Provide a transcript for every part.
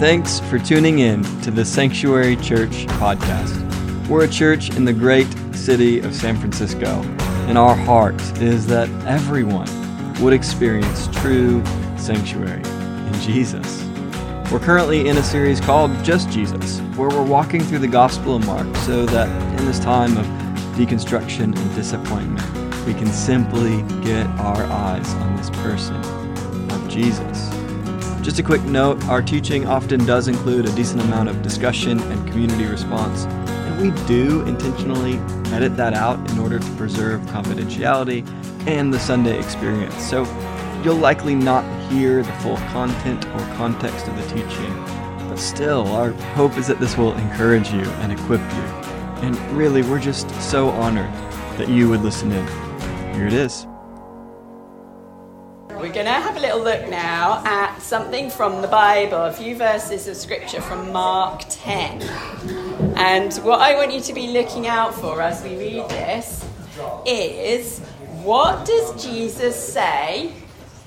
Thanks for tuning in to the Sanctuary Church podcast. We're a church in the great city of San Francisco, and our heart is that everyone would experience true sanctuary in Jesus. We're currently in a series called Just Jesus, where we're walking through the Gospel of Mark so that in this time of deconstruction and disappointment, we can simply get our eyes on this person of Jesus. Just a quick note our teaching often does include a decent amount of discussion and community response, and we do intentionally edit that out in order to preserve confidentiality and the Sunday experience. So you'll likely not hear the full content or context of the teaching, but still, our hope is that this will encourage you and equip you. And really, we're just so honored that you would listen in. Here it is. Little look now at something from the Bible, a few verses of scripture from Mark 10. And what I want you to be looking out for as we read this is what does Jesus say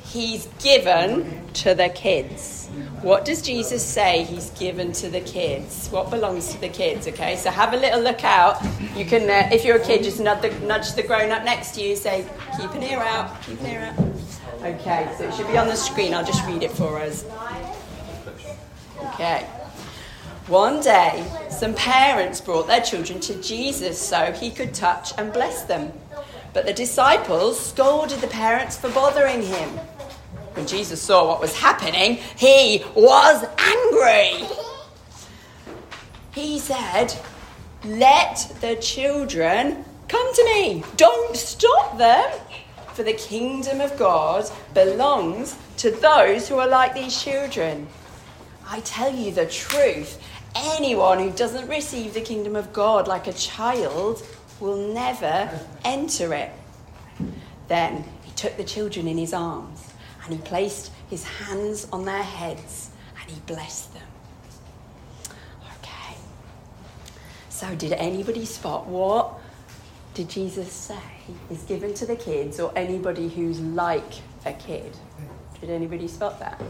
he's given to the kids? What does Jesus say he's given to the kids? What belongs to the kids? Okay, so have a little look out. You can, uh, if you're a kid, just nudge the, nudge the grown up next to you, say, keep an ear out, keep an ear out. Okay, so it should be on the screen. I'll just read it for us. Okay. One day, some parents brought their children to Jesus so he could touch and bless them. But the disciples scolded the parents for bothering him. When Jesus saw what was happening, he was angry. He said, Let the children come to me. Don't stop them for the kingdom of God belongs to those who are like these children. I tell you the truth anyone who doesn't receive the kingdom of God like a child will never enter it. Then he took the children in his arms and he placed his hands on their heads and he blessed them. Okay. So, did anybody spot what did Jesus say is given to the kids or anybody who's like a kid? Did anybody spot that?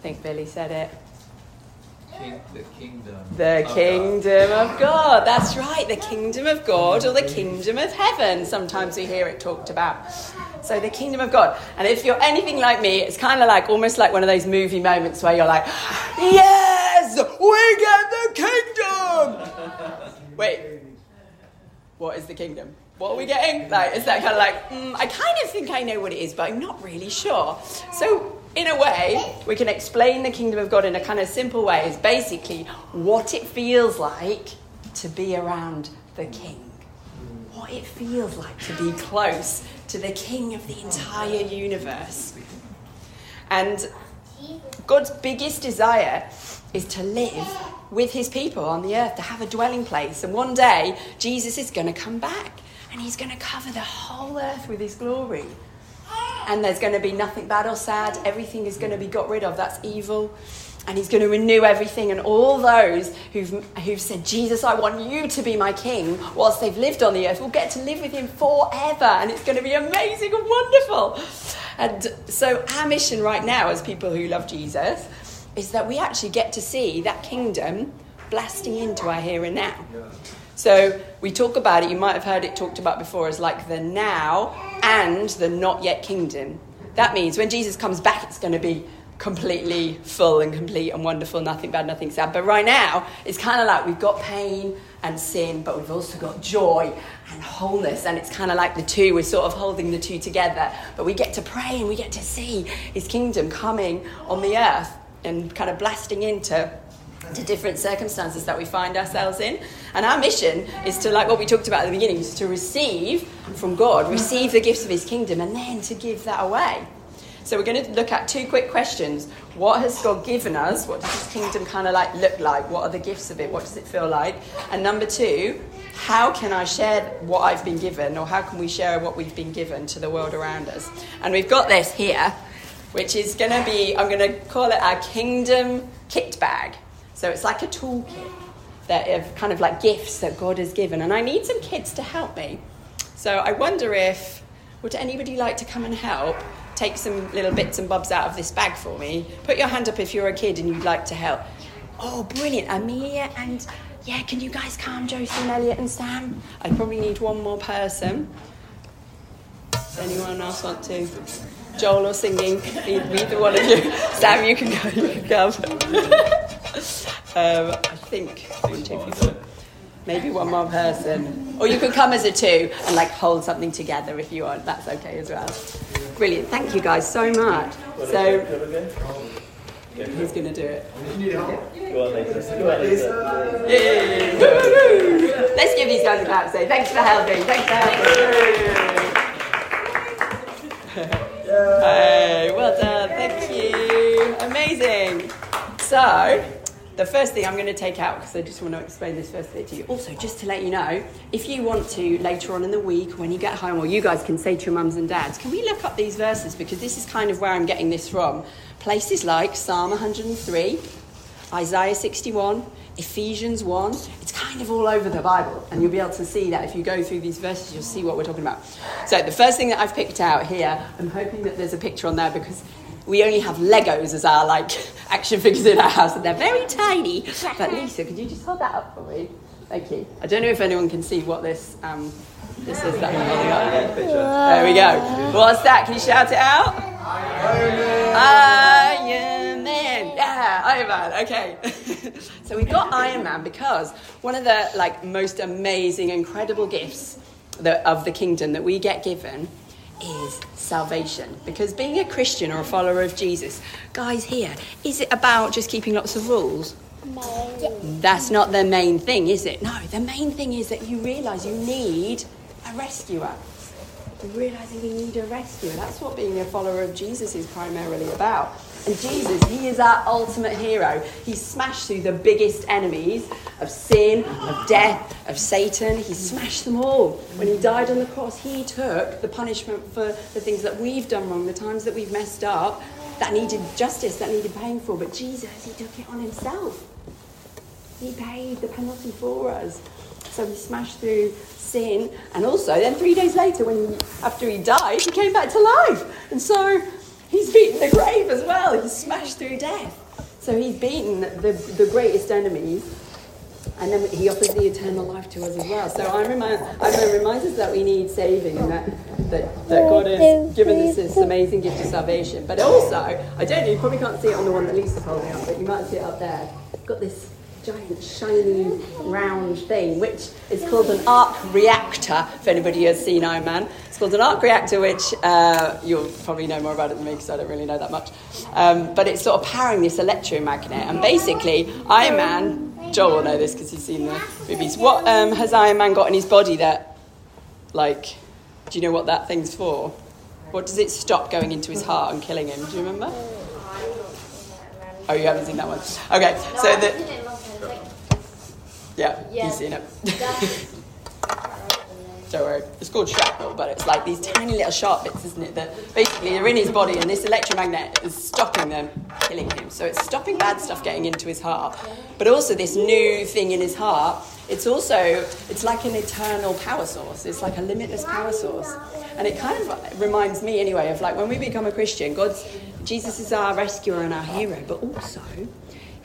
I think Billy said it. King, the kingdom. The of kingdom God. of God. That's right. The kingdom of God or the kingdom of heaven. Sometimes we hear it talked about. So the kingdom of God. And if you're anything like me, it's kind of like almost like one of those movie moments where you're like, yes, we get the kingdom. Wait, what is the kingdom? What are we getting? Like, is that kind of like, mm, I kind of think I know what it is, but I'm not really sure. So, in a way, we can explain the kingdom of God in a kind of simple way. Is basically what it feels like to be around the king. What it feels like to be close to the king of the entire universe. And God's biggest desire is to live with his people on the earth, to have a dwelling place. And one day, Jesus is going to come back and he's going to cover the whole earth with his glory. And there's going to be nothing bad or sad. Everything is going to be got rid of. That's evil. And he's going to renew everything. And all those who've, who've said, Jesus, I want you to be my king, whilst they've lived on the earth, will get to live with him forever. And it's going to be amazing and wonderful. And so, our mission right now, as people who love Jesus, is that we actually get to see that kingdom blasting into our here and now. So we talk about it, you might have heard it talked about before as like the now and the not yet kingdom. That means when Jesus comes back, it's going to be completely full and complete and wonderful, nothing bad, nothing sad. But right now, it's kind of like we've got pain and sin, but we've also got joy and wholeness. And it's kind of like the two, we're sort of holding the two together. But we get to pray and we get to see his kingdom coming on the earth and kind of blasting into to different circumstances that we find ourselves in. And our mission is to, like what we talked about at the beginning, is to receive from God, receive the gifts of His kingdom, and then to give that away. So we're going to look at two quick questions. What has God given us? What does His kingdom kind of like look like? What are the gifts of it? What does it feel like? And number two, how can I share what I've been given, or how can we share what we've been given to the world around us? And we've got this here, which is going to be, I'm going to call it our kingdom kit bag. So it's like a toolkit that of kind of like gifts that God has given. And I need some kids to help me. So I wonder if would anybody like to come and help take some little bits and bobs out of this bag for me? Put your hand up if you're a kid and you'd like to help. Oh, brilliant. Amelia and, yeah, can you guys come, Josie and Elliot and Sam? I probably need one more person. Does anyone else want to? Joel or singing? Either one of you. Sam, you can go. You can come. um, I think two people. Maybe one more person. Or you could come as a two and like hold something together if you want. That's okay as well. Brilliant. Thank you guys so much. So, who's going to do it? Yay. Woo. Let's give these guys a clap. Say thanks for helping. Thanks for helping. Hey, well done. Thank you. Amazing. So, the first thing I'm going to take out, because I just want to explain this first bit to you. Also, just to let you know, if you want to later on in the week, when you get home, or you guys can say to your mums and dads, can we look up these verses? Because this is kind of where I'm getting this from. Places like Psalm 103, Isaiah 61, Ephesians 1. It's kind of all over the Bible, and you'll be able to see that if you go through these verses, you'll see what we're talking about. So, the first thing that I've picked out here, I'm hoping that there's a picture on there because we only have Legos as our like action figures in our house, and they're very tiny. But Lisa, could you just hold that up for me? Thank you. I don't know if anyone can see what this um, this is that up. There we go. What's that? Can you shout it out? Iron Man. Yeah, Iron Man. Okay. so we got Iron Man because one of the like most amazing, incredible gifts that, of the kingdom that we get given is salvation. Because being a Christian or a follower of Jesus, guys, here, is it about just keeping lots of rules? That's not the main thing, is it? No, the main thing is that you realise you need a rescuer. You're realising you need a rescuer. That's what being a follower of Jesus is primarily about. And Jesus, he is our ultimate hero. He smashed through the biggest enemies of sin, of death, of Satan. He smashed them all. When he died on the cross, he took the punishment for the things that we've done wrong, the times that we've messed up, that needed justice, that needed paying for. But Jesus, he took it on himself. He paid the penalty for us. So he smashed through sin. And also, then three days later, when he, after he died, he came back to life. And so he's beaten the grave as well. He's smashed through death. So he's beaten the, the greatest enemies. And then he offers the eternal life to us as well. So I'm, remind, I'm reminded that we need saving and that, that, that God has given us this amazing gift of salvation. But also, I don't know, you probably can't see it on the one that Lisa's holding up, but you might see it up there. Got this giant shiny round thing, which is called an arc reactor. If anybody has seen Iron Man, it's called an arc reactor, which uh, you'll probably know more about it than me because I don't really know that much. Um, but it's sort of powering this electromagnet, and basically, Iron Man. Joel will know this because he's seen the movies. What um, has Iron Man got in his body that, like, do you know what that thing's for? What does it stop going into his heart and killing him? Do you remember? Oh, you haven't seen that one. Okay, so the yeah, Yeah. you've seen it. Don't worry. It's called shrapnel, but it's like these tiny little sharp bits, isn't it? That basically are in his body, and this electromagnet is stopping them, killing him. So it's stopping bad stuff getting into his heart. But also this new thing in his heart. It's also it's like an eternal power source. It's like a limitless power source, and it kind of reminds me anyway of like when we become a Christian, God's Jesus is our rescuer and our hero, but also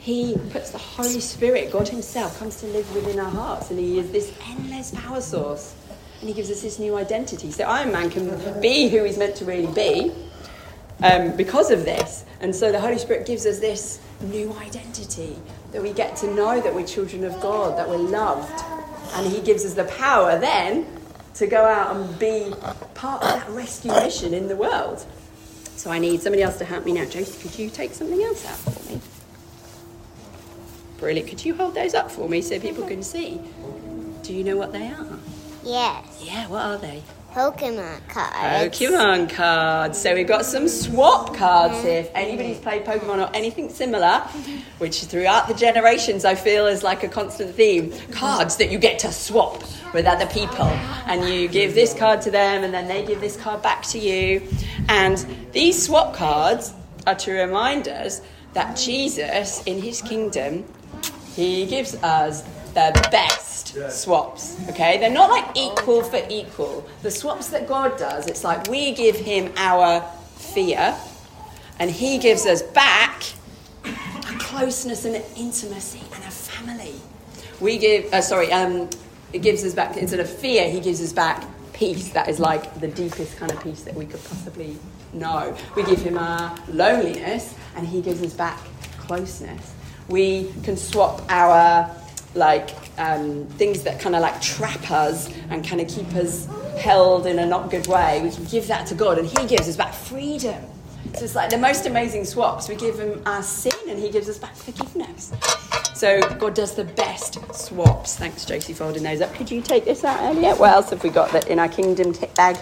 he puts the Holy Spirit, God Himself, comes to live within our hearts, and He is this endless power source. And He gives us this new identity. So Iron Man can be who He's meant to really be um, because of this. And so the Holy Spirit gives us this new identity that we get to know that we're children of God, that we're loved. And He gives us the power then to go out and be part of that rescue mission in the world. So I need somebody else to help me now. Josie, could you take something else out for me? Brilliant. Could you hold those up for me so people can see? Do you know what they are? Yes. Yeah, what are they? Pokemon cards. Pokemon cards. So we've got some swap cards here. If anybody's played Pokemon or anything similar, which throughout the generations I feel is like a constant theme, cards that you get to swap with other people. And you give this card to them and then they give this card back to you. And these swap cards are to remind us that Jesus in his kingdom, he gives us the best swaps. Okay? They're not like equal for equal. The swaps that God does, it's like we give him our fear, and He gives us back a closeness and an intimacy and a family. We give, uh, sorry, um, it gives us back, instead of fear, He gives us back peace that is like the deepest kind of peace that we could possibly know. We give Him our loneliness, and He gives us back closeness. We can swap our like um, things that kind of like trap us and kind of keep us held in a not good way. We can give that to God, and He gives us back freedom. So it's like the most amazing swaps. We give Him our sin, and He gives us back forgiveness. So God does the best swaps. Thanks, Josie, for holding those up. Could you take this out, Elliot? What else have we got that in our kingdom kit bag?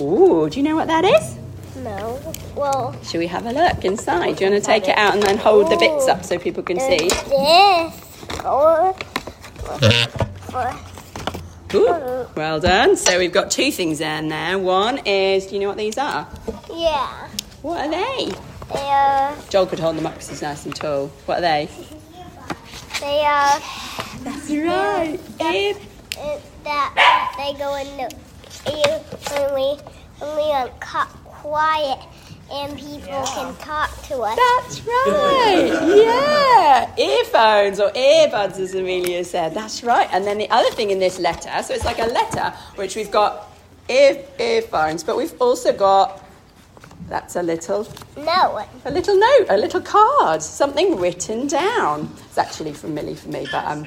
Ooh, do you know what that is? No. Well, Should we have a look inside? Do you want to take it out and then hold the bits up so people can see? this. Or, Ooh, well done. So we've got two things in there. One is, do you know what these are? yeah. What are they? They are. Joel could hold them up because he's nice and tall. What are they? They are. That's right. It, that they go in the ear when we are ca- quiet and people can talk to us. That's right. Yeah. Earphones or earbuds, as Amelia said. That's right. And then the other thing in this letter, so it's like a letter which we've got ear, earphones, but we've also got that's a little No. a little note, a little card, something written down. It's actually from Millie for me, but um,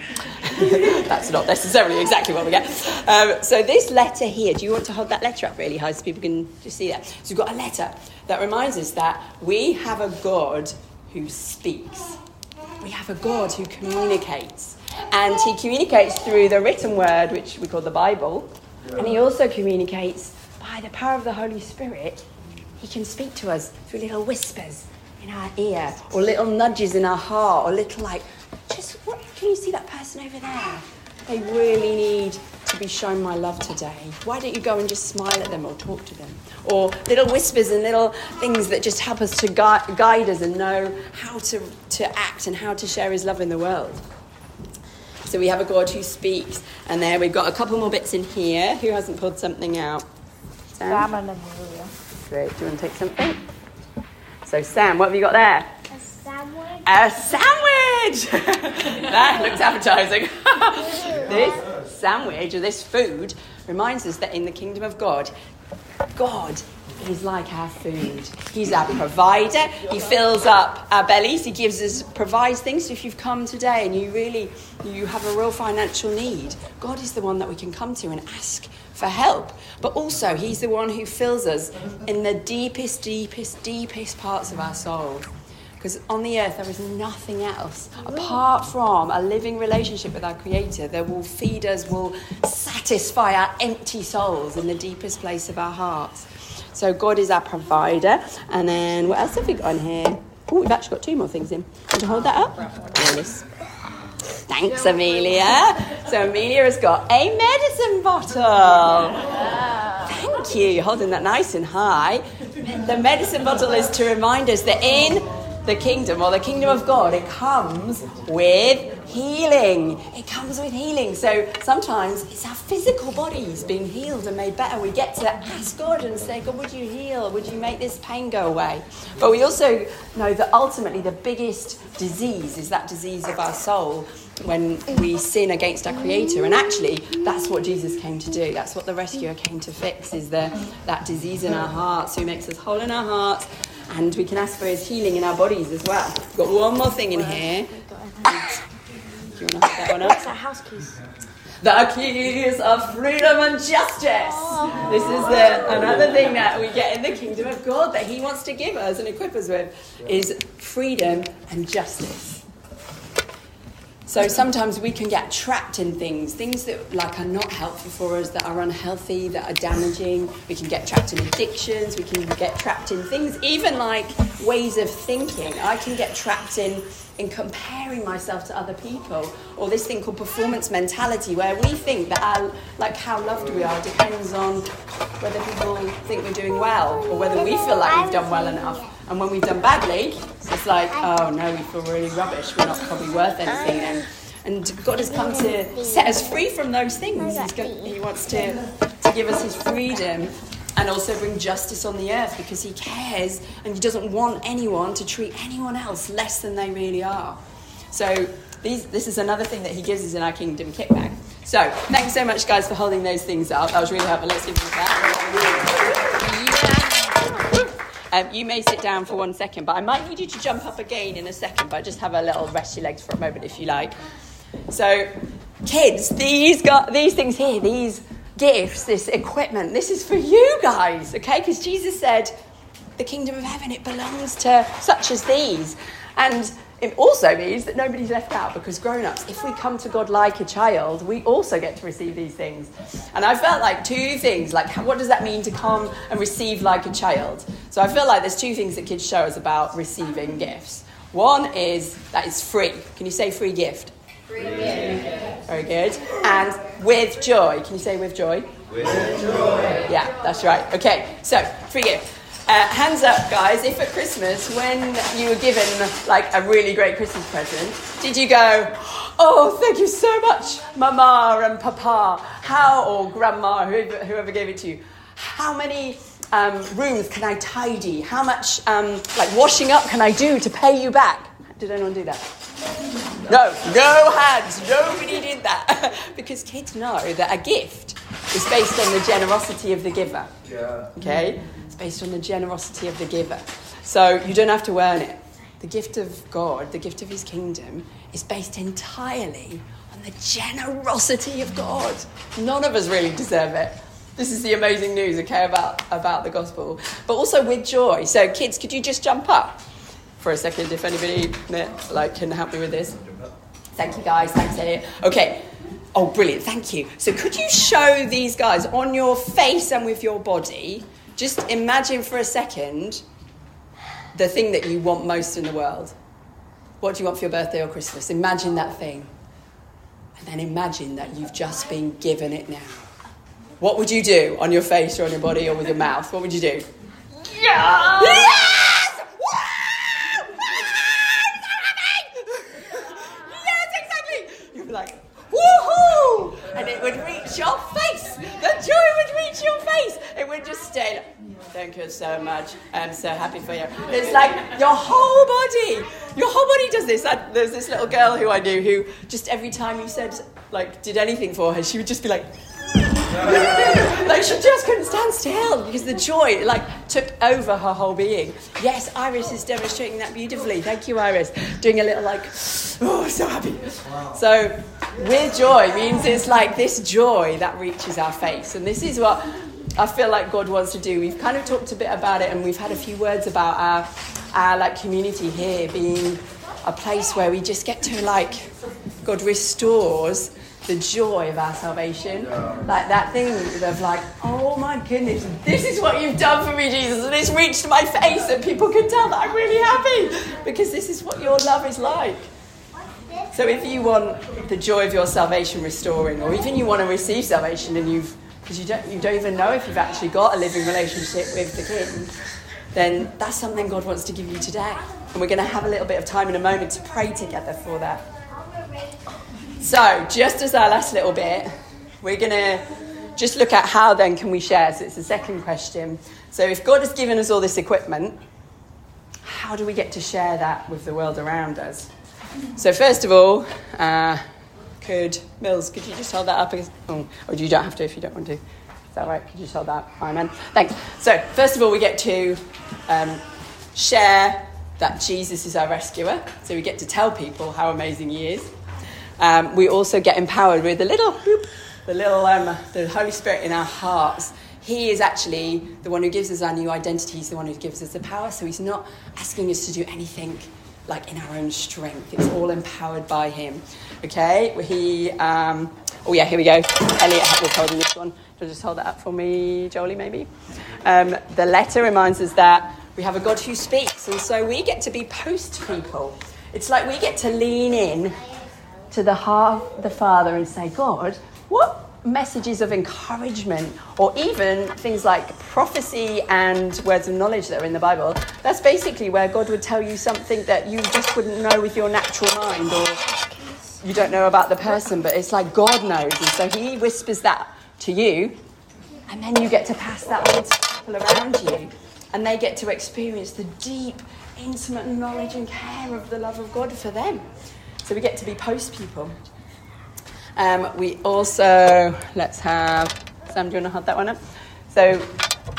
that's not necessarily exactly what we get. Um, so this letter here, do you want to hold that letter up really high so people can just see that? So we've got a letter that reminds us that we have a God who speaks. We have a God who communicates. And he communicates through the written word, which we call the Bible. And he also communicates by the power of the Holy Spirit he can speak to us through little whispers in our ear, or little nudges in our heart, or little like, just what? Can you see that person over there? They really need to be shown my love today. Why don't you go and just smile at them or talk to them? Or little whispers and little things that just help us to guide, guide us and know how to, to act and how to share His love in the world. So we have a God who speaks, and there we've got a couple more bits in here. Who hasn't pulled something out? Sam? and Amelia. Great. Do you want to take something? So, Sam, what have you got there? A sandwich. A sandwich! that looks appetizing. this sandwich or this food reminds us that in the kingdom of God, God is like our food. He's our provider. He fills up our bellies. He gives us, provides things. So if you've come today and you really, you have a real financial need, God is the one that we can come to and ask for help. But also, He's the one who fills us in the deepest, deepest, deepest parts of our soul. Because on the earth, there is nothing else apart from a living relationship with our Creator that will feed us, will satisfy our empty souls in the deepest place of our hearts. So, God is our provider. And then, what else have we got on here? Oh, we've actually got two more things in. Want to hold that up? Thanks, Amelia. So, Amelia has got a medicine bottle. Thank you. You're holding that nice and high. The medicine bottle is to remind us that in the kingdom or the kingdom of God, it comes with healing. It comes with healing. So sometimes it's our physical bodies being healed and made better. We get to ask God and say, God, would you heal? Would you make this pain go away? But we also know that ultimately the biggest disease is that disease of our soul when we sin against our creator and actually that's what jesus came to do that's what the rescuer came to fix is the, that disease in our hearts who makes us whole in our hearts and we can ask for his healing in our bodies as well we've got one more thing in here do you want to hold that one up That house keys. the keys of freedom and justice. Oh. This is the, another thing that we get in the kingdom of God that He wants to give us and equip us with is freedom and justice. So sometimes we can get trapped in things, things that like are not helpful for us, that are unhealthy, that are damaging. We can get trapped in addictions. We can get trapped in things, even like ways of thinking. I can get trapped in in comparing myself to other people, or this thing called performance mentality, where we think that our like how loved we are depends on whether people think we're doing well or whether we feel like we've done well enough. And when we've done badly, it's like, oh no, we feel really rubbish. We're not probably worth anything then. And God has come to set us free from those things. Got, he wants to, to give us His freedom and also bring justice on the earth because he cares and he doesn't want anyone to treat anyone else less than they really are. So these, this is another thing that he gives us in our kingdom kit bag. So thanks so much, guys, for holding those things up. That was really helpful. Let's give them that. Yeah. Um, you may sit down for one second, but I might need you to jump up again in a second. But just have a little rest your legs for a moment if you like. So, kids, these got these things here, these gifts, this equipment, this is for you guys, okay? Because Jesus said, the kingdom of heaven it belongs to such as these, and it also means that nobody's left out because grown ups, if we come to God like a child, we also get to receive these things. And I felt like two things like, what does that mean to come and receive like a child? So I feel like there's two things that kids show us about receiving gifts. One is that it's free. Can you say free gift? Free gift. Very good. And with joy. Can you say with joy? With joy. Yeah, that's right. Okay, so free gift. Uh, hands up, guys, if at Christmas, when you were given like a really great Christmas present, did you go, Oh, thank you so much, Mama and Papa, how, or Grandma, whoever, whoever gave it to you, how many um, rooms can I tidy? How much um, like washing up can I do to pay you back? Did anyone do that? No, no hands. Nobody did that. because kids know that a gift is based on the generosity of the giver. Yeah. Okay? It's based on the generosity of the giver. So you don't have to earn it. The gift of God, the gift of His kingdom, is based entirely on the generosity of God. None of us really deserve it. This is the amazing news, okay, about, about the gospel. But also with joy. So, kids, could you just jump up for a second if anybody like can help me with this? Thank you, guys. Thanks, Elliot. Okay. Oh, brilliant. Thank you. So, could you show these guys on your face and with your body just imagine for a second the thing that you want most in the world. What do you want for your birthday or Christmas? Imagine that thing. And then imagine that you've just been given it now. What would you do on your face or on your body or with your mouth? What would you do? Yeah. Yes! yes, exactly! You'd be like, woohoo! And it would reach your face. The joy would reach your face. It would just stay Thank you so much. I'm so happy for you. It's like your whole body. Your whole body does this. I, there's this little girl who I knew who just every time you said, like, did anything for her, she would just be like, like she just couldn't stand still because the joy like took over her whole being. Yes, Iris is demonstrating that beautifully. Thank you, Iris. Doing a little like, oh, so happy. So, with joy means it's like this joy that reaches our face, and this is what I feel like God wants to do. We've kind of talked a bit about it, and we've had a few words about our our like community here being a place where we just get to like God restores the joy of our salvation. Like that thing of like, oh my goodness, this is what you've done for me, Jesus, and it's reached my face, and people can tell that I'm really happy because this is what your love is like. So if you want the joy of your salvation restoring, or even you want to receive salvation and you've because you don't you don't even know if you've actually got a living relationship with the King, then that's something God wants to give you today. And we're going to have a little bit of time in a moment to pray together for that. So, just as our last little bit, we're going to just look at how then can we share. So, it's the second question. So, if God has given us all this equipment, how do we get to share that with the world around us? So, first of all, uh, could Mills, could you just hold that up? Oh, or you don't have to if you don't want to. Is that right? Could you just hold that? Fine, man. Thanks. So, first of all, we get to um, share that Jesus is our rescuer. So, we get to tell people how amazing He is. Um, we also get empowered with the little, boop, the little, um, the Holy Spirit in our hearts. He is actually the one who gives us our new identity. He's the one who gives us the power. So he's not asking us to do anything like in our own strength. It's all empowered by him. Okay. He. Um, oh yeah. Here we go. Elliot was holding this one. You'll just hold that up for me, Jolie, maybe. Um, the letter reminds us that we have a God who speaks, and so we get to be post people. It's like we get to lean in to the heart of the Father and say, God, what messages of encouragement, or even things like prophecy and words of knowledge that are in the Bible, that's basically where God would tell you something that you just wouldn't know with your natural mind, or you don't know about the person, but it's like God knows. And so He whispers that to you, and then you get to pass that on to people around you, and they get to experience the deep, intimate knowledge and care of the love of God for them. So we get to be post people. Um, we also, let's have, Sam, do you want to hold that one up? So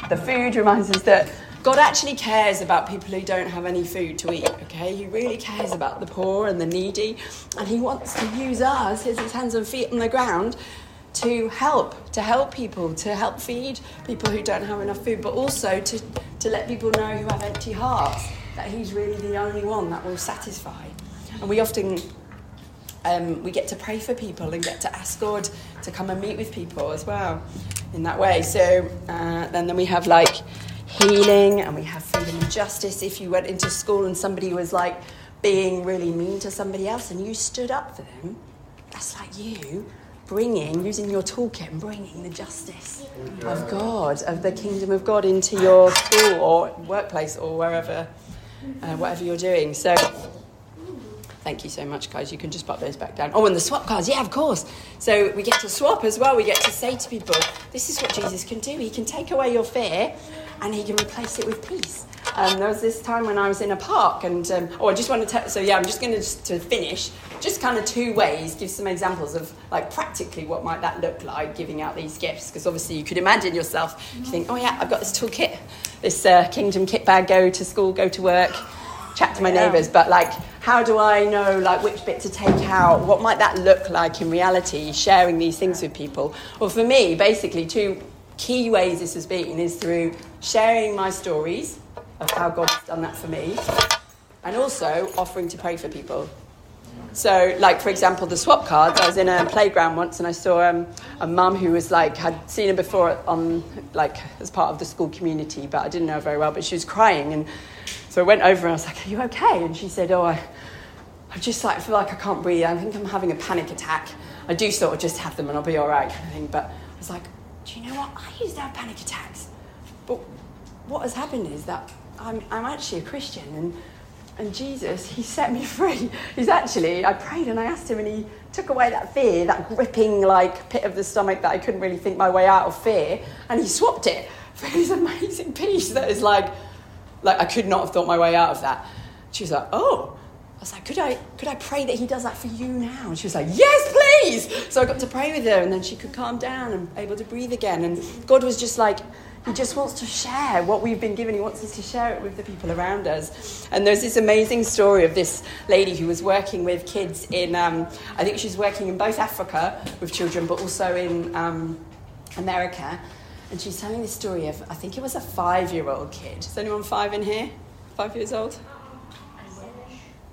the food reminds us that God actually cares about people who don't have any food to eat, okay? He really cares about the poor and the needy, and He wants to use us, his, his hands and feet on the ground, to help, to help people, to help feed people who don't have enough food, but also to, to let people know who have empty hearts that He's really the only one that will satisfy. And we often um, we get to pray for people and get to ask God to come and meet with people as well in that way. So uh, then, then we have like healing and we have freedom and justice. If you went into school and somebody was like being really mean to somebody else and you stood up for them, that's like you bringing, using your toolkit and bringing the justice of God, of the kingdom of God into your school or workplace or wherever, uh, whatever you're doing. So Thank you so much, guys. You can just pop those back down. Oh, and the swap cards. Yeah, of course. So we get to swap as well. We get to say to people, this is what Jesus can do. He can take away your fear and he can replace it with peace. Um, there was this time when I was in a park, and um, oh, I just want to tell. So yeah, I'm just going to to finish. Just kind of two ways. Give some examples of like practically what might that look like giving out these gifts. Because obviously you could imagine yourself. You think, oh yeah, I've got this toolkit, this uh, Kingdom kit bag. Go to school, go to work, chat to my Yeah. neighbours. But like, how do I know like which bit to take out? What might that look like in reality? Sharing these things with people. Well, for me, basically, two key ways this has been is through sharing my stories of how God's done that for me, and also offering to pray for people. So, like for example, the swap cards. I was in a playground once, and I saw um, a mum who was like had seen her before on like as part of the school community, but I didn't know her very well. But she was crying, and so I went over and I was like, "Are you okay?" And she said, "Oh, I, I just like feel like I can't breathe. I think I'm having a panic attack. I do sort of just have them, and I'll be all right." Kind of thing. But I was like, "Do you know what? I used to have panic attacks, but what has happened is that I'm, I'm actually a Christian and, and Jesus, he set me free. He's actually, I prayed and I asked him and he took away that fear, that gripping like pit of the stomach that I couldn't really think my way out of fear and he swapped it for his amazing peace that is like, like I could not have thought my way out of that. She was like, oh. I was like, could I, could I pray that he does that for you now? And she was like, yes, please. So I got to pray with her and then she could calm down and able to breathe again. And God was just like, he just wants to share what we've been given. He wants us to share it with the people around us. And there's this amazing story of this lady who was working with kids in, um, I think she's working in both Africa with children, but also in um, America. And she's telling this story of, I think it was a five year old kid. Is anyone five in here? Five years old?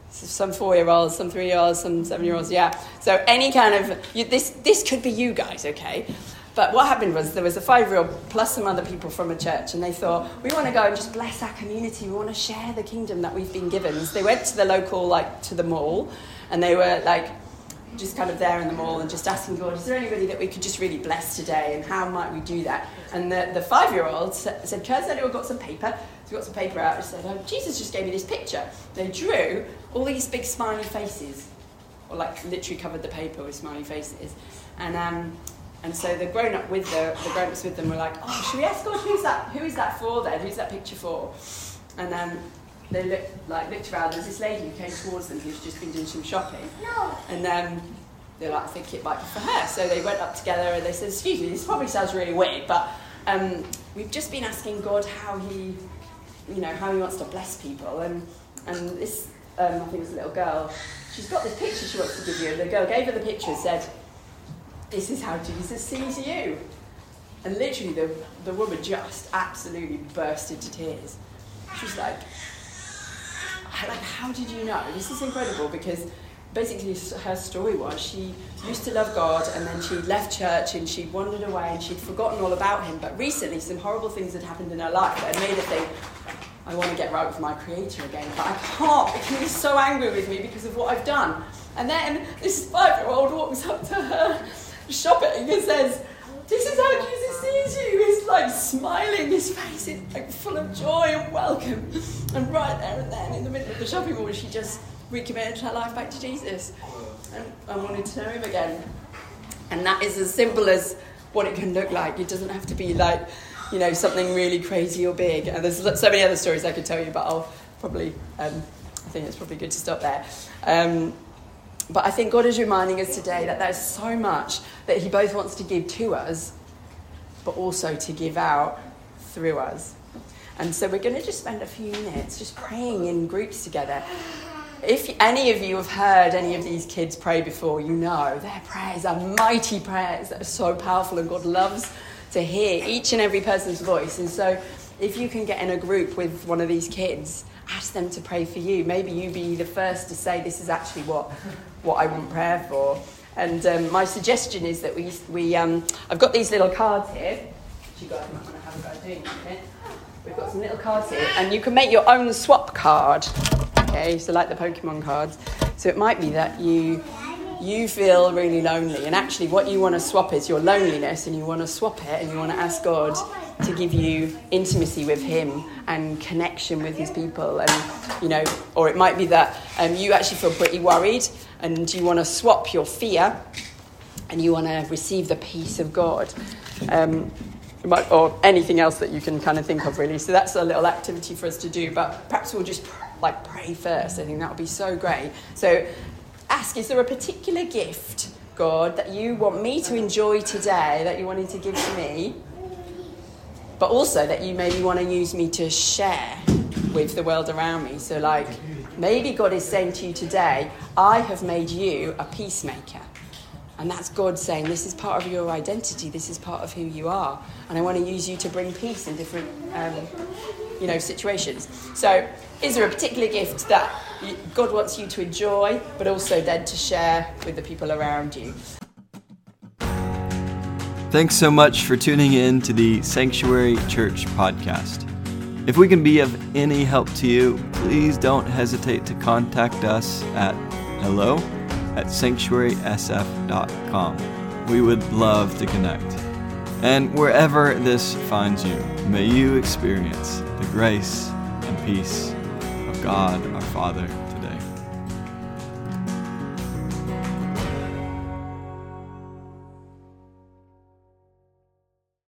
some four year olds, some three year olds, some seven year olds, yeah. So any kind of, you, this, this could be you guys, okay? But what happened was there was a five year old plus some other people from a church, and they thought, we want to go and just bless our community. We want to share the kingdom that we've been given. So they went to the local, like, to the mall, and they were like, just kind of there in the mall and just asking God, is there anybody that we could just really bless today and how might we do that? And the, the five year old said, has anyone got some paper? So we got some paper out and said, oh, Jesus just gave me this picture. They drew all these big smiley faces, or like literally covered the paper with smiley faces. And, um, and so the grown up with the, the grown ups with them were like, oh, should we ask God who's that, who is that for then? Who's that picture for? And um, they looked like looked around. There's this lady who came towards them who's just been doing some shopping, No. and um, they're like, I think it might be for her. So they went up together and they said, Excuse me, this probably sounds really weird, but um, we've just been asking God how He, you know, how He wants to bless people, and and this, um, I think it was a little girl. She's got this picture she wants to give you, and the girl gave her the picture and said, This is how Jesus sees you. And literally, the, the woman just absolutely burst into tears. She was like, like, how did you know? This is incredible because basically her story was she used to love God and then she left church and she wandered away and she'd forgotten all about him. But recently, some horrible things had happened in her life that made her think, I want to get right with my creator again, but I can't because he's so angry with me because of what I've done. And then this five year old walks up to her shopping and says, This is how Jesus sees you. He's like smiling, his face is like full of joy and welcome. And right there and then, in the middle of the shopping mall, she just recommitted her life back to Jesus and, wanted to know him again. And that is as simple as what it can look like. It doesn't have to be like you know, something really crazy or big. And there's so many other stories I could tell you, but I'll probably, um, I think it's probably good to stop there. Um, but I think God is reminding us today that there's so much that He both wants to give to us, but also to give out through us. And so we're going to just spend a few minutes just praying in groups together. If any of you have heard any of these kids pray before, you know their prayers are mighty prayers that are so powerful, and God loves to hear each and every person's voice. And so, if you can get in a group with one of these kids, ask them to pray for you. Maybe you be the first to say, This is actually what, what I want prayer for. And um, my suggestion is that we, we um, I've got these little cards here, which you guys might want to have a go doing. We've got some little cards here, and you can make your own swap card. Okay, so like the Pokemon cards. So it might be that you you feel really lonely, and actually, what you want to swap is your loneliness, and you want to swap it, and you want to ask God to give you intimacy with Him and connection with His people, and you know, or it might be that um, you actually feel pretty worried, and you want to swap your fear, and you want to receive the peace of God. Um, or anything else that you can kind of think of really. So that's a little activity for us to do but perhaps we'll just like pray first. I think that would be so great. So ask is there a particular gift god that you want me to enjoy today that you wanted to give to me but also that you maybe want to use me to share with the world around me? So like maybe god is saying to you today i have made you a peacemaker and that's God saying, This is part of your identity, this is part of who you are. And I want to use you to bring peace in different um, you know, situations. So, is there a particular gift that God wants you to enjoy, but also then to share with the people around you? Thanks so much for tuning in to the Sanctuary Church podcast. If we can be of any help to you, please don't hesitate to contact us at hello at sanctuarysf.com. We would love to connect. And wherever this finds you, may you experience the grace and peace of God our Father